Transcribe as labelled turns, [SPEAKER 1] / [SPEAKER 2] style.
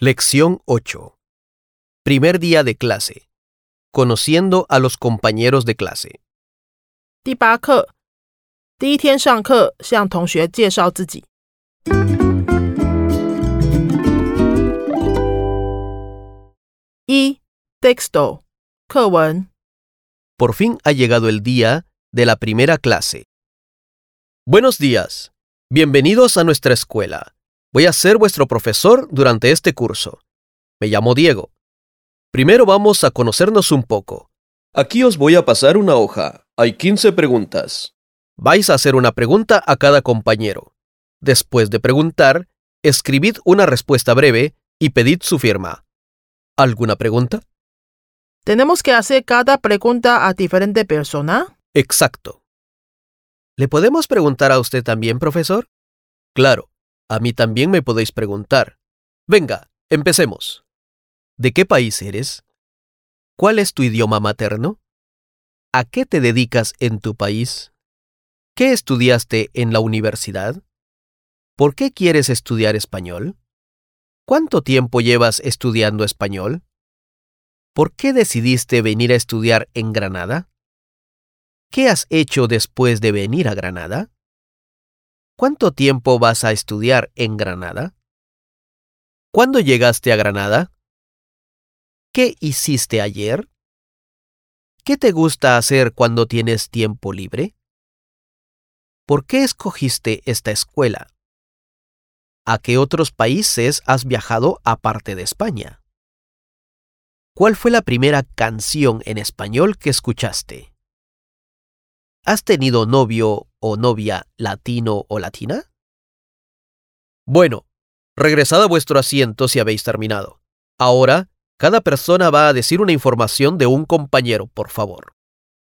[SPEAKER 1] Lección 8. Primer día de clase. Conociendo a los compañeros de clase.
[SPEAKER 2] 第八课，第一天上课，向同学介绍自己。一 texto 课文
[SPEAKER 1] Por fin ha llegado el día de la primera clase. Buenos días. Bienvenidos a nuestra escuela. Voy a ser vuestro profesor durante este curso. Me llamo Diego. Primero vamos a conocernos un poco. Aquí os voy a pasar una hoja. Hay 15 preguntas. Vais a hacer una pregunta a cada compañero. Después de preguntar, escribid una respuesta breve y pedid su firma. ¿Alguna pregunta?
[SPEAKER 2] Tenemos que hacer cada pregunta a diferente persona.
[SPEAKER 1] Exacto. ¿Le podemos preguntar a usted también, profesor? Claro, a mí también me podéis preguntar. Venga, empecemos. ¿De qué país eres? ¿Cuál es tu idioma materno? ¿A qué te dedicas en tu país? ¿Qué estudiaste en la universidad? ¿Por qué quieres estudiar español? ¿Cuánto tiempo llevas estudiando español? ¿Por qué decidiste venir a estudiar en Granada? ¿Qué has hecho después de venir a Granada? ¿Cuánto tiempo vas a estudiar en Granada? ¿Cuándo llegaste a Granada? ¿Qué hiciste ayer? ¿Qué te gusta hacer cuando tienes tiempo libre? ¿Por qué escogiste esta escuela? ¿A qué otros países has viajado aparte de España? ¿Cuál fue la primera canción en español que escuchaste? ¿Has tenido novio o novia latino o latina? Bueno, regresad a vuestro asiento si habéis terminado. Ahora, cada persona va a decir una información de un compañero, por favor.